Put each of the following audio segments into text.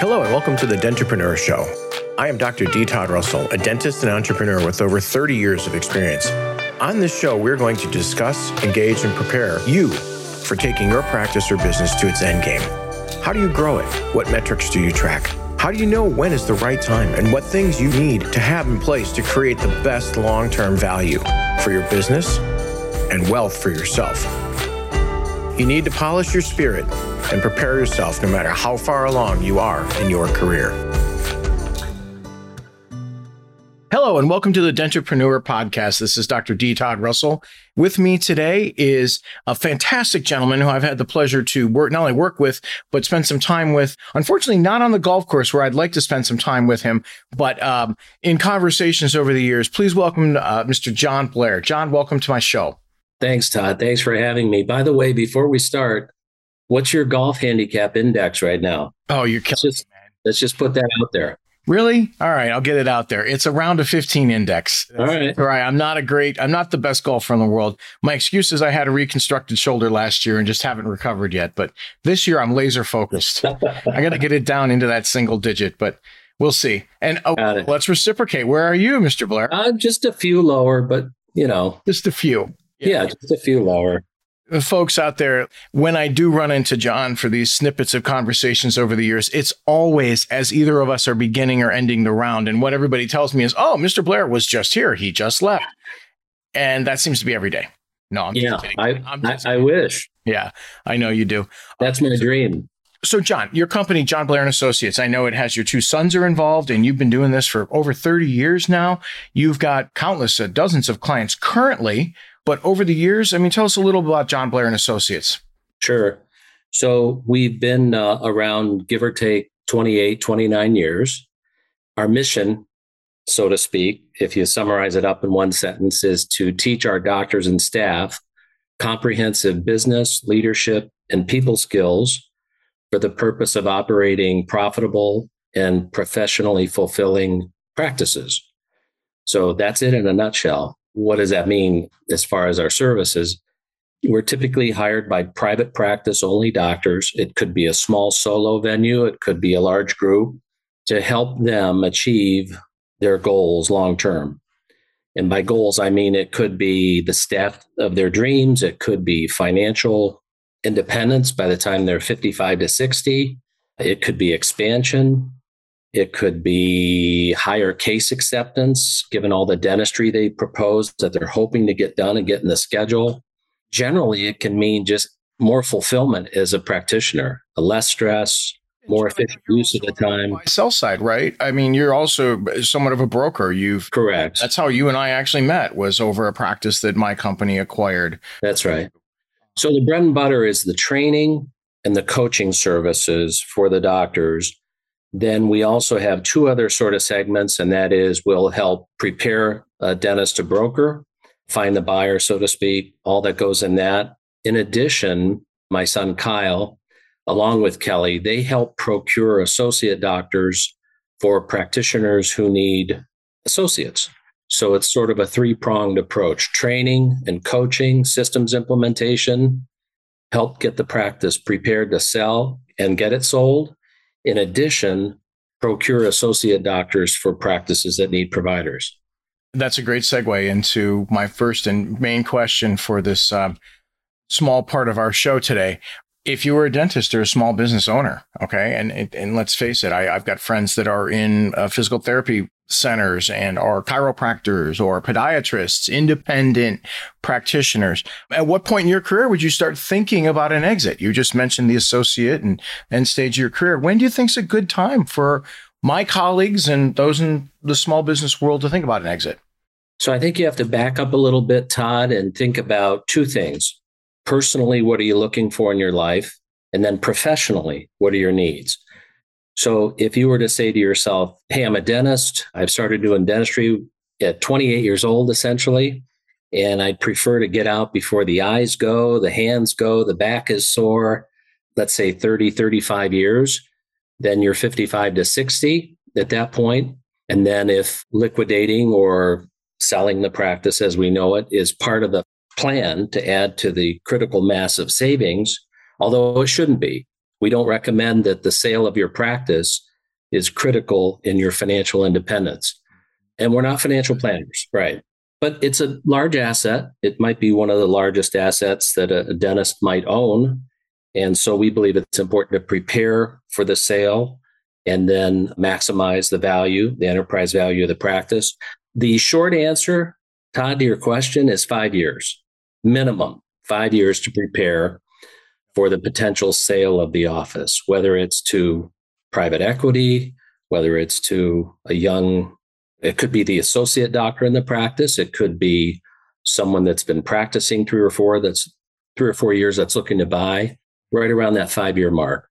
Hello, and welcome to the Dentrepreneur Show. I am Dr. D. Todd Russell, a dentist and entrepreneur with over 30 years of experience. On this show, we're going to discuss, engage, and prepare you for taking your practice or business to its end game. How do you grow it? What metrics do you track? How do you know when is the right time and what things you need to have in place to create the best long term value for your business and wealth for yourself? You need to polish your spirit and prepare yourself no matter how far along you are in your career. Hello, and welcome to the Dentrepreneur Podcast. This is Dr. D. Todd Russell. With me today is a fantastic gentleman who I've had the pleasure to work, not only work with, but spend some time with. Unfortunately, not on the golf course where I'd like to spend some time with him, but um, in conversations over the years. Please welcome uh, Mr. Jon Blair. Jon, welcome to my show. Thanks, Todd. Thanks for having me. By the way, before we start, what's your golf handicap index right now? Oh, you're killing let's just, me, man. Let's just put that out there. Really? All right, I'll get it out there. It's around a 15 index. All right. All right. I'm not a great, I'm not the best golfer in the world. My excuse is I had a reconstructed shoulder last year and just haven't recovered yet. But this year I'm laser focused. I got to get it down into that single digit, but we'll see. And oh, let's reciprocate. Where are you, Mr. Blair? Uh, just a few lower, but you know, just a few. Yeah, yeah just a few lower folks out there, when I do run into Jon for these snippets of conversations over the years, it's always as either of us are beginning or ending the round. And what everybody tells me is, oh, Mr. Blair was just here. He just left. And that seems to be every day. No, I'm yeah, I, I, I, wish. Yeah, I know you do. That's my dream. So, Jon, your company, Jon Blair and Associates, I know it has your two sons are involved, and you've been doing this for over 30 years now. You've got countless, uh, dozens of clients currently. But over the years, I mean, tell us a little about Jon Blair and Associates. Sure. So we've been uh, around, give or take, 28, 29 years. Our mission, so to speak, if you summarize it up in one sentence, is to teach our doctors and staff comprehensive business, leadership, and people skills for the purpose of operating profitable and professionally fulfilling practices. So that's it in a nutshell what does that mean as far as our services? We're typically hired by private practice only doctors. It could be a small solo venue, it could be a large group to help them achieve their goals long term. And by goals, I mean it could be the staff of their dreams, it could be financial independence by the time they're 55 to 60, it could be expansion, it could be higher case acceptance, given all the dentistry they propose that they're hoping to get done and get in the schedule. Generally, it can mean just more fulfillment as a practitioner, a less stress, more efficient use of the time. Sell side, right? I mean, you're also somewhat of a broker. You've correct. That's how you and I actually met. Was over a practice that my company acquired. That's right. So the bread and butter is the training and the coaching services for the doctors then we also have two other sort of segments, and that is we'll help prepare a dentist to broker, find the buyer, so to speak, all that goes in that. In addition, my son Kyle, along with Kelly, they help procure associate doctors for practitioners who need associates. So it's sort of a three pronged approach training and coaching, systems implementation, help get the practice prepared to sell and get it sold in addition, procure associate doctors for practices that need providers. That's a great segue into my first and main question for this uh, small part of our show today. If you were a dentist or a small business owner, okay, and and let's face it, I, have got friends that are in uh, physical therapy centers and are chiropractors or podiatrists, independent practitioners. At what point in your career would you start thinking about an exit? You just mentioned the associate and end stage of your career. When do you think is a good time for my colleagues and those in the small business world to think about an exit? So I think you have to back up a little bit, Todd, and think about two things. Personally, what are you looking for in your life? And then professionally, what are your needs? So if you were to say to yourself, Hey, I'm a dentist, I've started doing dentistry at 28 years old, essentially, and I'd prefer to get out before the eyes go, the hands go, the back is sore, let's say 30, 35 years, then you're 55 to 60 at that point. And then if liquidating or selling the practice as we know it is part of the plan to add to the critical mass of savings, although it shouldn't be we don't recommend that the sale of your practice is critical in your financial independence. And we're not financial mm-hmm. planners, right? But it's a large asset. It might be one of the largest assets that a, a dentist might own. And so we believe it's important to prepare for the sale and then maximize the value, the enterprise value of the practice. The short answer, Todd, to your question is five years, minimum five years to prepare for the potential sale of the office, whether it's to private equity, whether it's to a young, it could be the associate doctor in the practice, it could be someone that's been practicing three or four that's three or four years that's looking to buy right around that five year mark.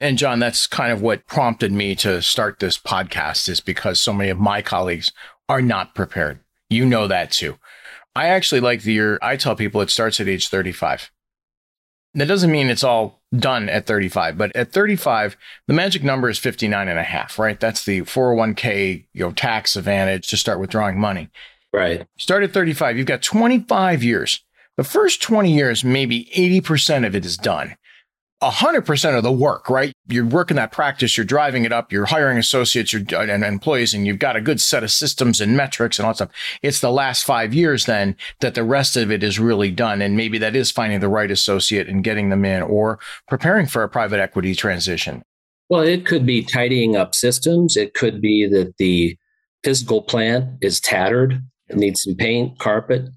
And Jon, that's kind of what prompted me to start this podcast is because so many of my colleagues are not prepared. You know that too. I actually like the year I tell people it starts at age 35. That doesn't mean it's all done at 35, but at 35, the magic number is 59 and a half, right? That's the 401k, you know, tax advantage to start withdrawing money. Right. Start at 35, you've got 25 years. The first 20 years, maybe 80% of it is done. 100% of the work, right? You're working that practice, you're driving it up, you're hiring associates you're, and employees, and you've got a good set of systems and metrics and all that stuff. It's the last five years then that the rest of it is really done. And maybe that is finding the right associate and getting them in or preparing for a private equity transition. Well, it could be tidying up systems. It could be that the physical plant is tattered, it needs some paint, carpet,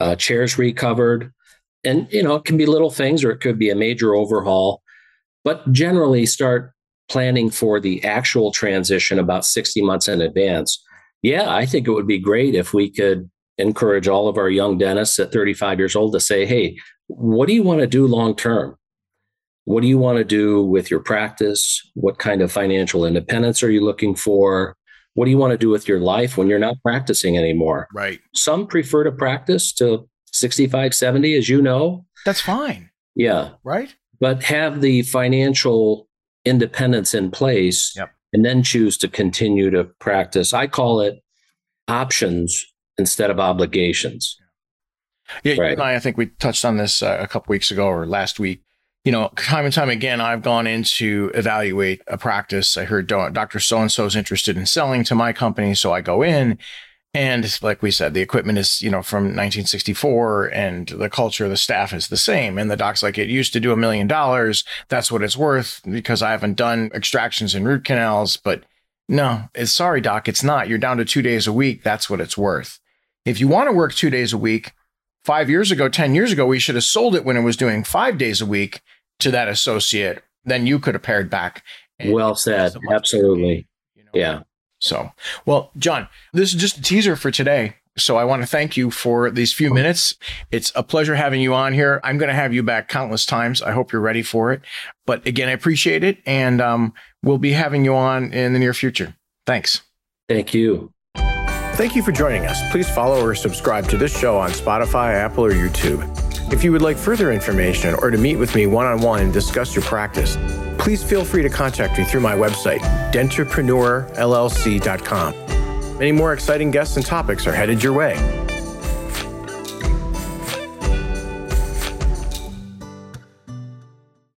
uh, chairs recovered and you know it can be little things or it could be a major overhaul but generally start planning for the actual transition about 60 months in advance. Yeah i think it would be great if we could encourage all of our young dentists at 35 years old to say hey what do you want to do long term? What do you want to do with your practice? What kind of financial independence are you looking for? What do you want to do with your life when you're not practicing anymore? Right. Some prefer to practice to 65, 70, as you know. That's fine. Yeah. Right. But have the financial independence in place yep. and then choose to continue to practice. I call it options instead of obligations. Yeah, right. I, I think we touched on this uh, a couple weeks ago or last week. You know, time and time again, I've gone in to evaluate a practice. I heard Dr. So and so is interested in selling to my company. So I go in and like we said, the equipment is, you know, from 1964 and the culture the staff is the same. And the doc's like, it used to do a million dollars. That's what it's worth because I haven't done extractions and root canals. But no, it's sorry, doc, it's not. You're down to two days a week. That's what it's worth. If you want to work two days a week, five years ago, 10 years ago, we should have sold it when it was doing five days a week to that associate. Then you could have pared back. Well said. Absolutely. You know? Yeah. So, well, Jon, this is just a teaser for today. So I want to thank you for these few minutes. It's a pleasure having you on here. I'm going to have you back countless times. I hope you're ready for it. But again, I appreciate it. And um, we'll be having you on in the near future. Thanks. Thank you. Thank you for joining us. Please follow or subscribe to this show on Spotify, Apple, or YouTube. If you would like further information or to meet with me one on one and discuss your practice, please feel free to contact me through my website, dentrepreneurllc.com. Many more exciting guests and topics are headed your way.